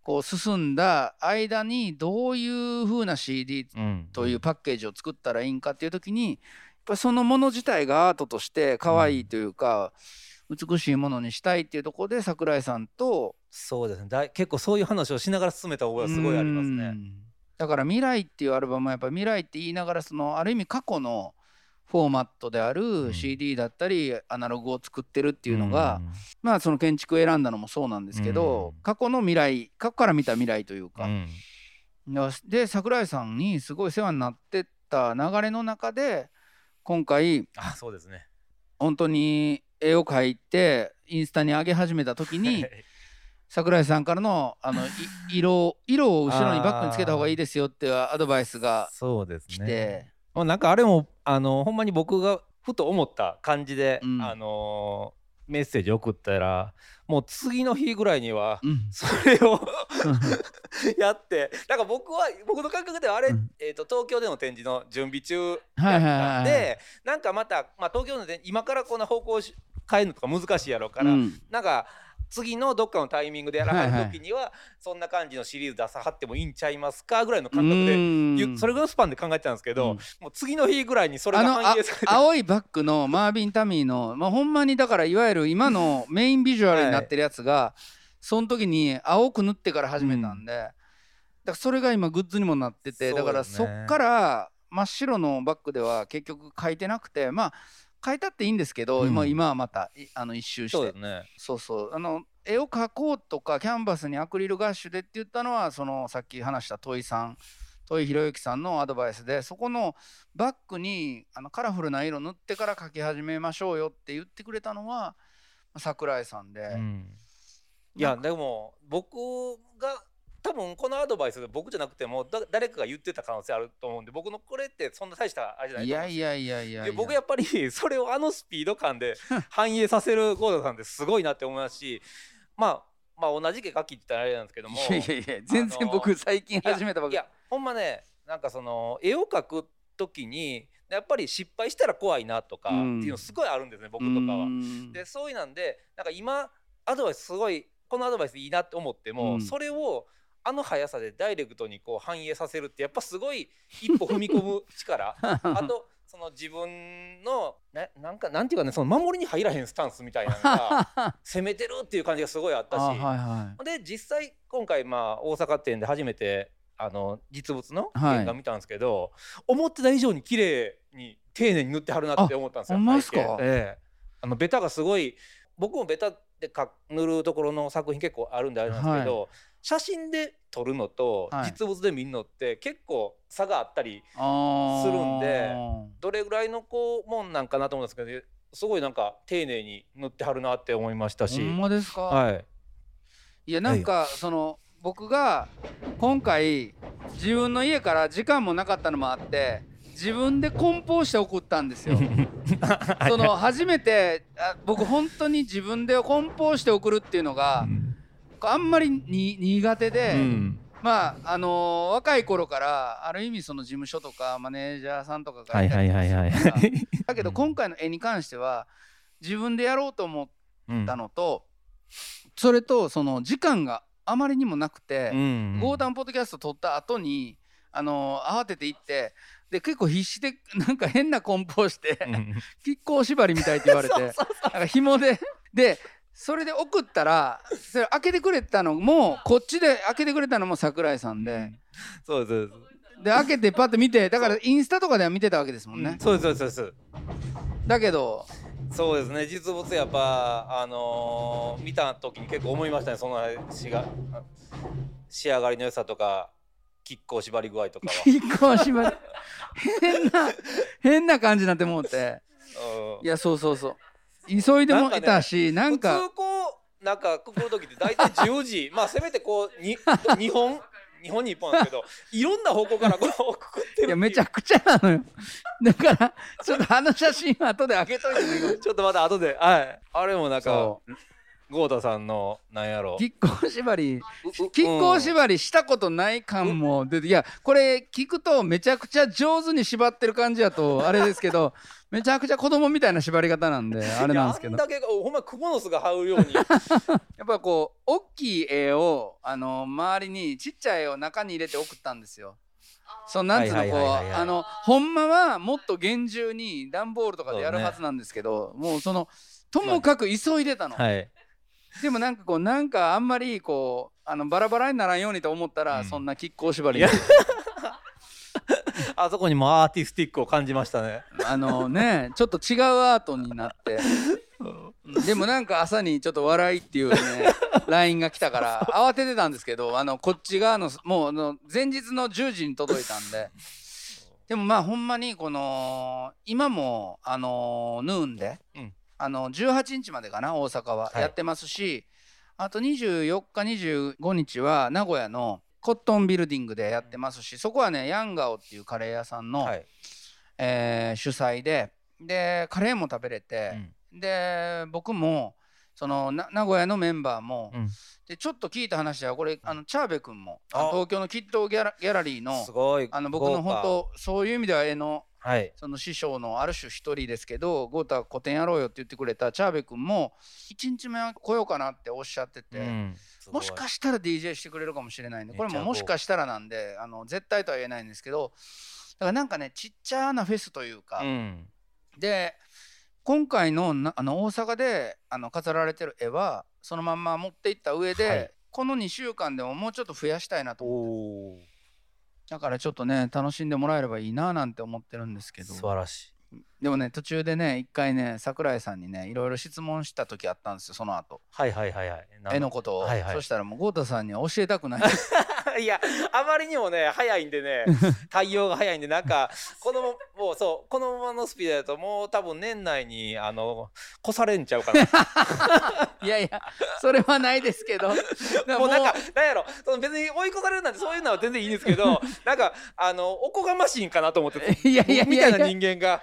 こう進んだ間にどういう風な CD というパッケージを作ったらいいんかっていう時にやっぱそのもの自体がアートとして可愛いというか、美しいものにしたいっていうところで桜井さんとそうですね。だい結構そういう話をしながら進めた覚えはすごいありますね。うん。だから「未来」っていうアルバムはやっぱ未来って言いながらそのある意味過去のフォーマットであうるん CD だったりアナログを作ってるっていうのが、まあその建築を選んだのもそうなんですけど、うん。過去の未来過去から見た未来といううか、ん。で桜井さんにすごい世話になってった流れの中で今回あそうですね。本当に絵を描いてインスタに上げ始めた時に桜井さんからのあのい 色色を後ろにバックにつけた方がいいですよっていうアドバイスがそうです来ね。て、まあなんかあれもあのほんまに僕がふと思った感じで、うん。あのーメッセージ送ったらもう次の日ぐらいにはうん。それを やってだから僕は僕の感覚ではあれ、うん。えー、と東京での展示の準備中はいだっはいはいはいたんでなんかまた、まあ、東京の展今からこんな方向し変えるのとか難しいやろうから、うん。なんか次のどっかのタイミングでやらははいはい。る時には、そんな感じのシリーズ出さはってもいいんちゃいますかぐらいの感覚で、それぐらいのスパンで考えてたんですけど、うん。もう次の日ぐらいにそれが反映されて青いバッグのマービン・タミーの、まあ、ほんまにだからいわゆる今のメインビジュアルになってるやつが、その時に青く塗ってから始めたんで、だからそれが今グッズにもなってて、そうだからそっから真っ白のバッグでは結局書いてなくてまあ書いたっていいんですけど、うん。まあ今はまたいあの一周して。そうね。そうそう。あの絵を描こうとかキャンバスにアクリルガッシュでって言ったのはそのさっき話した戸井さん戸井宏之さんのアドバイスでそこのバッグにあのカラフルな色塗ってから描き始めましょうよって言ってくれたのは桜井さんで、うん。いやでも僕が多分このアドバイスで僕じゃなくてもだ誰かが言ってた可能性あると思うんで僕のこれってそんな大したあれじゃないですいやいやいやいやいや。で僕やっぱり それをあのスピード感で反映させる郷田さんってすごいなって思いますしまあまあ同じ絵描きって言ったらあれなんですけどもいやいやいや全然僕最近始めたばっかいやほんまねなんかその絵を描く時にやっぱり失敗したら怖いなとかってうんいうのすごいあるんですね、僕とかは。でそういうなんでなんか今アドバイスすごいこのアドバイスいいなって思っても、うん。それをあの速さでダイレクトにこう反映させるってやっぱすごい一歩踏み込む力。あとその自分のななんかなんていうかねその守りに入らへんスタンスみたいなのが 攻めてるっていう感じがすごいあったし、あはいはで実際今回まあ大阪店で初めてあの実物のはい。原画見たんですけど、思ってた以上に綺麗に丁寧に塗ってはるなって思ったんですよ。あええ。あのベタがすごい僕もベタでか塗るところの作品結構あるんであれなんですけど、写真で撮るのとはい。実物で見るのって結構差があったり、するんでどれぐらいのこうもんなんかなと思うんですけどすごいなんか丁寧に塗ってはるなって思いましたし。ほんまですか、はい。いやなんかその僕が今回自分の家から時間もなかったのもあって自分で梱包して送ったんですよ。その初めてあ僕本当に自分で梱包して送るっていうのがあんまりに苦手で、うん。まああのー若い頃からある意味その事務所とかマネージャーさんとかがだけど今回の絵に関しては自分でやろうと思ったのと、それとその時間があまりにもなくて、うんゴータンポッドキャスト撮った後にあの慌てて行ってで結構必死で なんか変な梱包してうん。亀甲縛りみたいって言われて なんか紐ででそれで送ったらそれ開けてくれたのもこっちで開けてくれたのも桜井さんで。そうですそうで開けてパッと見てだからインスタとかでは見てたわけですもんね、そうですそうですそうです。だけどそうですね。実物やっぱあのー見た時に結構思いましたね。そのしが。仕上がりの良さとか亀甲縛り具合とかは、亀甲縛り。変な変な感じになって思って。うん。いやそうそうそう急いでもいたしなんか。普通こうなんかくくる時って大体10時まあせめてこうに2本2本に1本なんですけどいろんな方向からこうくくってるいやめちゃくちゃなのよだからちょっとあの写真は後で開けといてちょっとまた後ではいあれもなんかそ豪太さんのなんやろ？亀甲縛り亀甲縛りしたことない感も出ていやこれ聞くとめちゃくちゃ上手に縛ってる感じやとあれですけど めちゃくちゃ子供みたいな縛り方なんであれなんですけど。だけほんまクモの巣が這うように。やっぱこう大きい絵をあの周りにちっちゃい絵を中に入れて送ったんですよ。そうなんつうのはいこうあのほんまはもっと厳重に段ボールとかでやるはずなんですけどもうそのともかく急いでたの。はいでもなんかこうなんかあんまりこうあのバラバラにならんようにと思ったら、うん。そんな亀甲縛り。あそこにもアーティスティックを感じましたね。あのねちょっと違うアートになって。でもなんか朝にちょっと笑いっていうね LINE が来たから慌ててたんですけどあのこっち側のもうあの前日の10時に届いたんで。でもまあほんまにこの今もあのヌーンで、うんあの18日までかな大阪は。はい。やってますし、あと24日25日は名古屋のコットンビルディングでやってますしそこはねヤンガオっていうカレー屋さんの、はい。えー主催ででカレーも食べれて、で僕もそのな名古屋のメンバーも、うん。でちょっと聞いた話ではこれあのチャーベ君も東京のキッドギャラギャラリーのすごいあの僕の本当そういう意味では絵のはい。その師匠のある種一人ですけど豪太古典やろうよって言ってくれたチャーベ君も1日目は来ようかなっておっしゃってて、うん。もしかしたら DJ してくれるかもしれないんでこれももしかしたらなんであの絶対とは言えないんですけどだからなんかねちっちゃなフェスというか、うん。で今回のなあの大阪であの飾られてる絵はそのまんま持っていった上で、はい。この2週間でももうちょっと増やしたいなと思ってだからちょっとね楽しんでもらえればいいななんて思ってるんですけど。素晴らしい。でもね途中でね一回ね桜井さんにねいろいろ質問した時あったんですよその後。はいはいはいはい。絵のことを、はいはい。そしたらもう豪太さんには教えたくない いやあまりにもね早いんでね 対応が早いんでなんかこのもうそうこのままのスピードだともう多分年内にあの越されんちゃうかな。いやいやそれはないですけど。もうなんかなんやろその別に追い越されるなんてそういうのは全然いいんですけどなんかあのおこがましいんかなと思っていやいやいみたいな人間が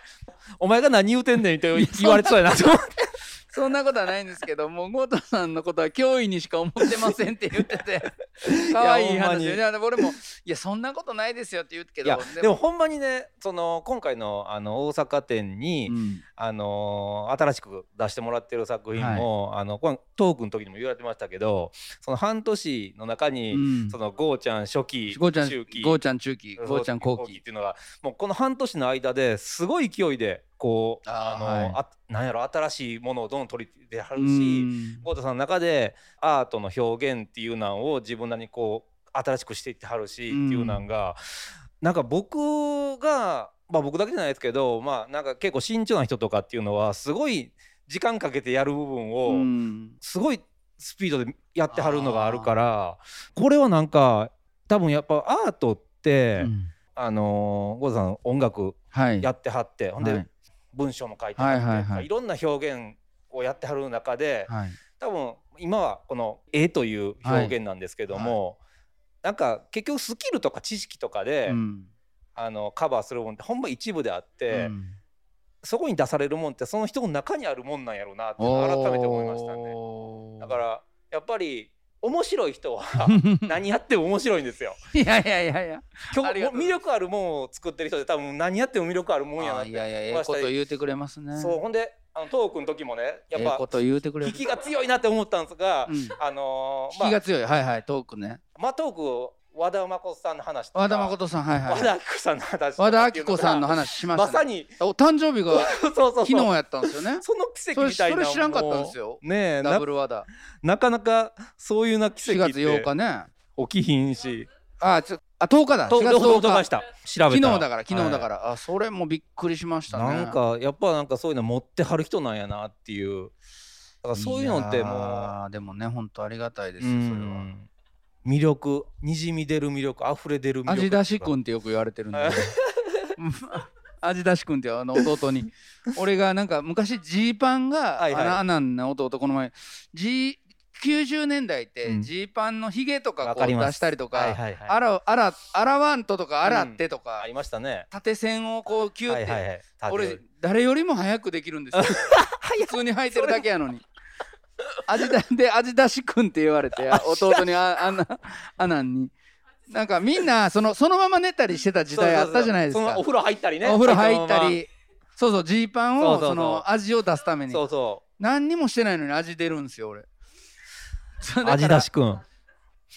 お前が何言うてんねんって言われてそうやなと思ってそんなことはないんですけどもう豪太さんのことは脅威にしか思ってませんって言ってて。可愛い話でいや俺もいやそんなことないですよって言うけどいやでもほんまにねその今回のあの大阪店に、うん。あのー新しく出してもらってる作品も、あのこれトークの時にも言われてましたけどその半年の中に、うん。そのゴーちゃん初期ゴーちゃん中期ゴーちゃん中期ゴーちゃん後後期っ期ていうのがもうこの半年の間ですごい勢いでこうあーの、はい。あなんやろ新しいものをどんどん取り入れてはうるしん。ゴータさんの中でアートの表現っていうのを自分なりにこう新しくしていってはるし、うん。っていうのがなんか僕がまあ僕だけじゃないですけどまあなんか結構慎重な人とかっていうのはすごい時間かけてやる部分を、うん。すごいスピードでやってはるのがあるからこれはなんか多分やっぱアートって、うん。あのーゴータさん音楽はい。やってはって、ほんで、はい文章も書いてはって、はいはいはい。いろんな表現をやってはる中で、はい。多分今はこの絵という表現なんですけども、なんか結局スキルとか知識とかで、うん。あのカバーするもんってほんま一部であって、うん。そこに出されるもんってその人の中にあるもんなんやろうなって改めて思いましたね。だからやっぱり面白い人は 何やっても面白いんですよ。いやいやいやいや。魅力あるもんを作ってる人で多分何やっても魅力あるもんやなって。あいやいやええこと言うてくれますね。そうほんであのトークの時もねやっぱええこと言うてくれる。引きが強いなって思ったんですが、うん。あのー引きが強い。はいはいトークね。まあ、まあ、トーク和田誠さんの話和田誠さんはいはい。和田アキ子さんの話和田アキっていうのが子さんの話しましたね。まさに。お誕生日が そうそうそう。昨日やったんですよね。その奇跡みたいなそれそれ知らんかったんですよ。ねえダなブル和田。なかなかそういうな奇4月跡って8日ね。起きひんし。あちょあ10日だ。と4月10日。した？調べた昨日だから昨日だら、から、あそれもびっくりしましたね。なんかやっぱなんかそういうの持ってはる人なんやなっていう。だからそういうのってもう。でもね本当ありがたいですうよそれは。ん魅力にじみ出る魅力溢れ出る魅力味出し君ってよく言われてるんで。味出し君ってあの弟に。俺がなんか昔ジーパンがはいはい。あのアナンの弟この前 G 90年代ってうん。ジーパンのヒゲとかこう出したりとかはいはいはい。あらあらあらわんととか洗ってとかありましたね。縦線をこうキューってはいはいはい。俺誰よりも早くできるんですよ。普通に履いてるだけやのに味だ で味出しくんって言われて あ弟にああんなアナンに。なんかみんなそのそのまま寝たりしてた時代あったじゃないですか。お風呂入ったりね。お風呂入ったり。そうそうジーパンをその味を出すために。そうそ何にもしてないのに味出るんですよ俺。味出しくん。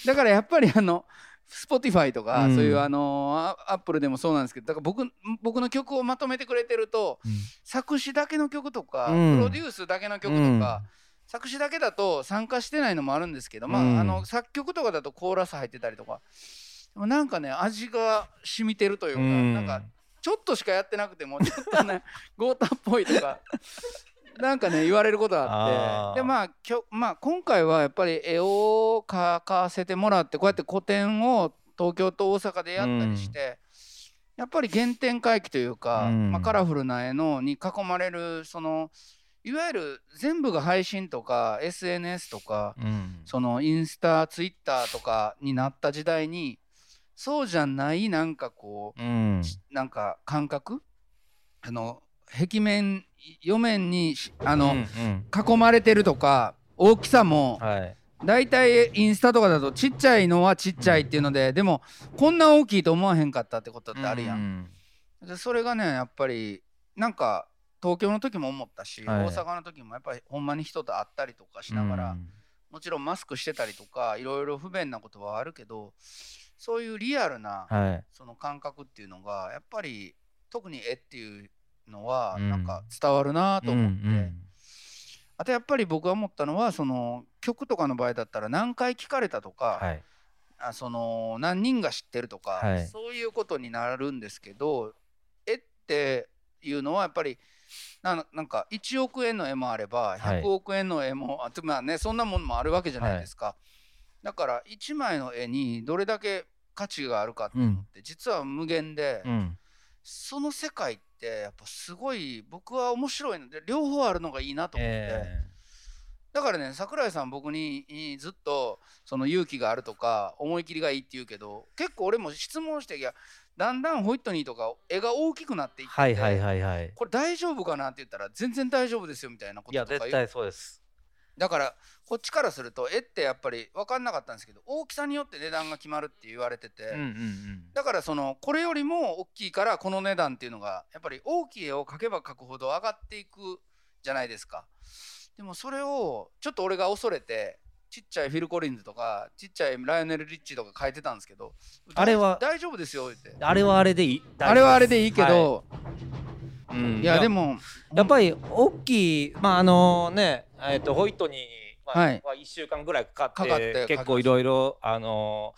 だからやっぱりあの Spotify とか、うん。そういうあのアップルでもそうなんですけどだから僕僕の曲をまとめてくれてると作詞だけの曲とか、うん。プロデュースだけの曲とか、作詞だけだと参加してないのもあるんですけど、まあうん。あの作曲とかだとコーラス入ってたりとか。でもなんかね味が染みてるというか、うん。なんかちょっとしかやってなくてもちょっとねゴータっぽいとかなんかね言われることがあって。でまあきょ、まあ、今回はやっぱり絵を描かせてもらってこうやって個展を東京と大阪でやったりして、やっぱり原点回帰というか、うん。まあ、カラフルな絵のに囲まれるそのいわゆる全部が配信とか SNS とかうん。そのインスタツイッターとかになった時代にそうじゃないなんかこううん。なんか感覚？あの壁面四面にしあの、うんうん。囲まれてるとか大きさもはい。だいたいインスタとかだとちっちゃいのはちっちゃいっていうのででもこんな大きいと思わへんかったってことってあるや。うん。でそれがねやっぱりなんか東京の時も思ったし、はい。大阪の時もやっぱりほんまに人と会ったりとかしながら、うん。もちろんマスクしてたりとかいろいろ不便なことはあるけどそういうリアルなはい。その感覚っていうのがやっぱり特に絵っていうのはうん。なんか伝わるなと思って、うんうん。あとやっぱり僕が思ったのはその曲とかの場合だったら何回聞かれたとか、はい。あその何人が知ってるとか、はい。そういうことになるんですけど絵っていうのはやっぱりななんか1億円の絵もあればはい。100億円の絵も、あとまあねそんなものもあるわけじゃないですか、だから1枚の絵にどれだけ価値があるかってって実は無限で、うん。その世界ってやっぱすごい僕は面白いので両方あるのがいいなと思って。えだからね桜井さん僕にいずっとその勇気があるとか思い切りがいいって言うけど結構俺も質問していやだんだんホイットニーとか絵が大きくなっていって、ーはいはいはいはい。これ大丈夫かなって言ったら全然大丈夫ですよみたいなこいやととか言う。絶対そうです。だからこっちからすると絵ってやっぱり分かんなかったんですけど大きさによって値段が決まるって言われてて、うんうんうん。だからそのこれよりも大きいからこの値段っていうのがやっぱり大きい絵を描けば描くほど上がっていくじゃないですか。でもそれをちょっと俺が恐れてちっちゃいフィル・コリンズとかちっちゃいライオネル・リッチーとか書いてたんですけどあれは大丈夫ですよ言って。あれはあれでいい。あれはあれでいいけど、はい。うん。い、やでもやっぱり大きいまああのねえっとホイットニーにまあはい。は1週間ぐらいかかってて結構いろいろあの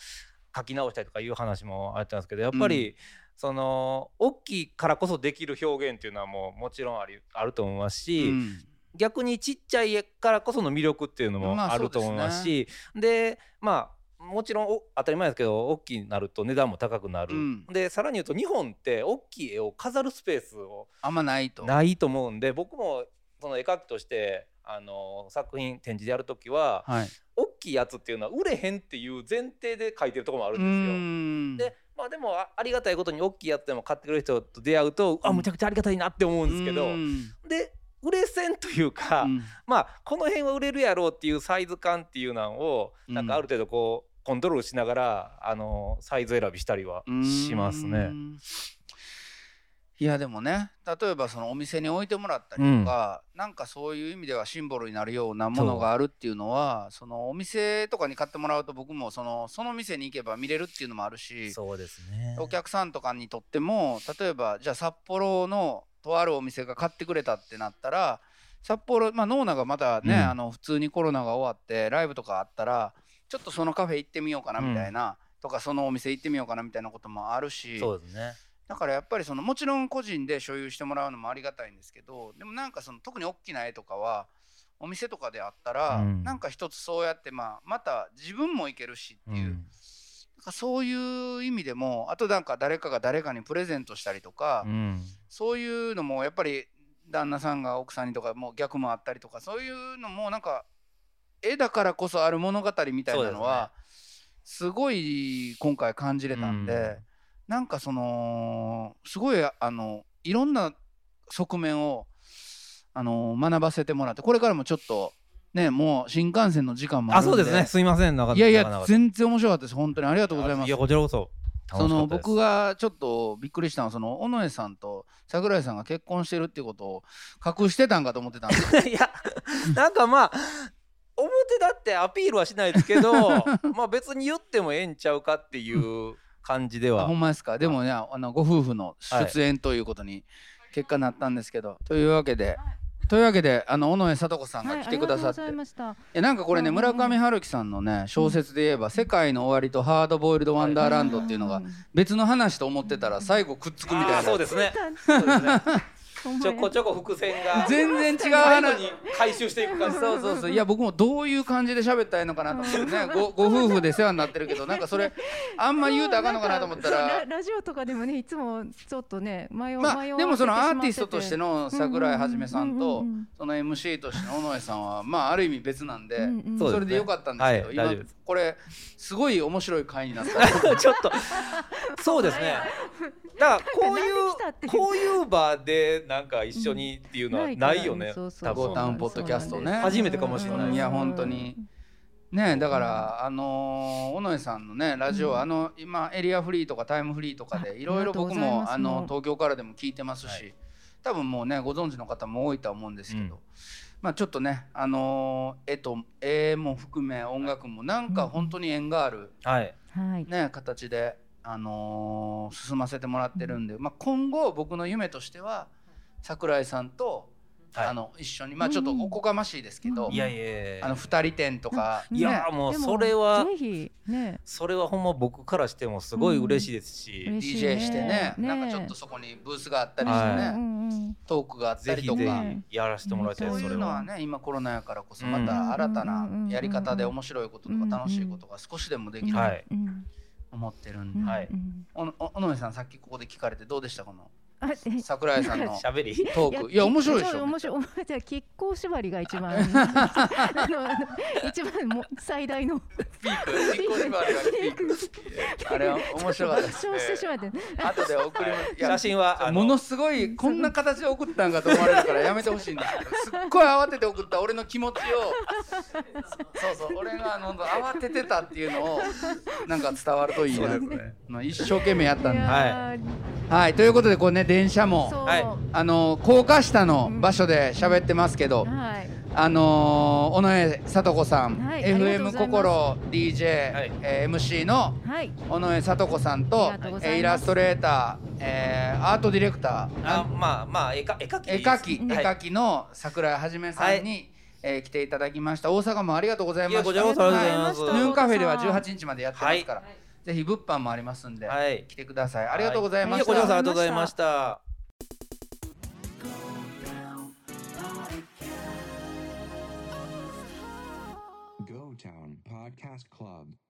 書き直したりとかいう話もあったんですけどやっぱり、その大きいからこそできる表現っていうのはもうもちろんありあると思いますし、うん逆にちっちゃい絵からこその魅力っていうのもまああると思いますし、でまあもちろんお当たり前ですけど大きくなると値段も高くなる、うん。でさらに言うと日本って大きい絵を飾るスペースをあんまないと。ないと思うんで僕もその絵描きとしてあの作品展示でやるときははい。大きいやつっていうのは売れへんっていう前提で描いてるところもあるうんですよ。ん。でまあでもあありがたいことに大きいやつでも買ってくれる人と出会うと、あむちゃくちゃありがたいなって思うんですけど、うん。で売れ線というか、うん。まあこの辺は売れるやろうっていうサイズ感っていうのをうん。なんかある程度こうコントロールしながらあのサイズ選びしたりはしますね。うん。いやでもね例えばそのお店に置いてもらったりとか、なんかそういう意味ではシンボルになるようなものがあるっていうのはそのお店とかに買ってもらうと僕もそのその店に行けば見れるっていうのもあるしそうですねお客さんとかにとっても例えばじゃあ札幌のとあるお店が買ってくれたってなったら札幌まあノーナがまたね、うん。あの普通にコロナが終わってライブとかあったらちょっとそのカフェ行ってみようかなみたいな、とかそのお店行ってみようかなみたいなこともあるしそうですね。だからやっぱりそのもちろん個人で所有してもらうのもありがたいんですけどでもなんかその特に大きな絵とかはお店とかであったら、うん。なんか一つそうやってまあまた自分も行けるしっていう、うんかそういう意味でもあとなんか誰かが誰かにプレゼントしたりとか、うん。そういうのもやっぱり旦那さんが奥さんにとかもう逆もあったりとかそういうのもなんか絵だからこそある物語みたいなのはすごい今回感じれたんで、うん。なんかそのすごいあのいろんな側面をあの学ばせてもらってこれからもちょっとねもう新幹線の時間もあそうですね。すいません。なかいやいや全然面白かったです。本当に。ありがとうございます。いやこちらこそ。その僕がちょっとびっくりしたのはその尾上さんと桜井さんが結婚してるっていうことを隠してたんかと思ってたんですよ。いやなんかまあ表だってアピールはしないですけど まあ別に言ってもええんちゃうかっていう感じでは。あほんまですか？でもねあのご夫婦の出演ということに結果なったんですけど、というわけでというわけであの尾上聡子さんが来てくださって、はい、いなんかこれね村上春樹さんのね小説で言えば「世界の終わり」と「ハードボイルド・ワンダーランド」っていうのが別の話と思ってた。ら最後くっつくみたいなあーそうですねちょこちょこ伏線が。全然違う話。に回収していく感じ。そうそうそう。いや僕もどういう感じで喋ったらいいのかなと思ってね。ごご夫婦で世話になってるけどなんかそれあんま言うたらあかんのかなと思ったら。ララジオとかでもねいつもちょっとね迷うまあでもそのアーティストとしての桜井はじめさんうんとその MC としての尾上さんはまあある意味別なんでうんうん。それでよかったんですけど今はい大丈夫です。これすごい面白い回になった。ちょっとそうですね。だからこういうこういう場でなんか一緒にっていうのはないよね、そうそう多分。タウンポッドキャストね。初めてかもしれないいや本当に。ねだから、あのー尾上さんのねラジオ、うん。あの今エリアフリーとかタイムフリーとかあでいろいろ僕もあの東京からでも聞いてますし、はい。多分もうねご存知の方も多いとは思うんですけど、うん。まあちょっとねあのー絵と絵も含め音楽もなんか本当に縁がある、はい。はい。ね、形で、あのー進ませてもらってるんで、まあ、今後僕の夢としては桜井さんと、はい。あの一緒にまあちょっとおこがましいですけど、うんいやいやいや。あの二人展とか、うん。いやね。もうでそれはぜひね。それはほんま僕からしてもすごい嬉しいですし、うん嬉しいね。DJ してね。ね。なんかちょっとそこにブースがあったりしてね、トークがあったりとか。ひやらせてもらいたいそういうのは。それは。ね今コロナやからこそうん。また新たうん。なやり方で面白いこととか楽しいことが少しでもできると思ってるんで、うんはい。うん。おお尾上さんさっきここで聞かれてどうでした？この桜井さんの喋り。トーク。いや面白いでしょ。面白い。じゃあ亀甲縛りが一番。あの一番も最大の。ピーク。ピーク縛りがピーク。あれは面白かったです爆笑してしまって。後で送ります。いや写真はものすごいこんな形で送ったんかと思われるからやめてほしいんですけどすっごい慌てて送った俺の気持ちをそうそう俺があの慌ててたっていうのをなんか伝わるといいな。あ一生懸命やったんで。い。やーはい。ということでこれね電車もはい。あの高架下の場所で喋ってますけど、はい。あのー、尾上聡子さん、はい FM 心 DJ、はい。えー MC のはい。尾上聡子さんとありがとうございイラストレーター、えーアートディレクター。あまあまあ絵か絵描き絵描き、うん絵描きの桜井はじめさんに、えー来ていただきました。大阪もありがとうございました。いやこちらこそありがとうございます。はヌーンカフェでは18日までやってますから、はいぜひ物販もありますんで、はい来てくださいありがとうございました、いやこちらこそありがとうございました。GoTown Podcast Club.